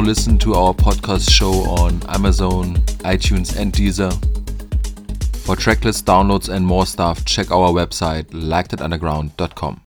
Listen to our podcast show on Amazon, iTunes, and Deezer. For tracklist downloads and more stuff, check our website likethatunderground.com.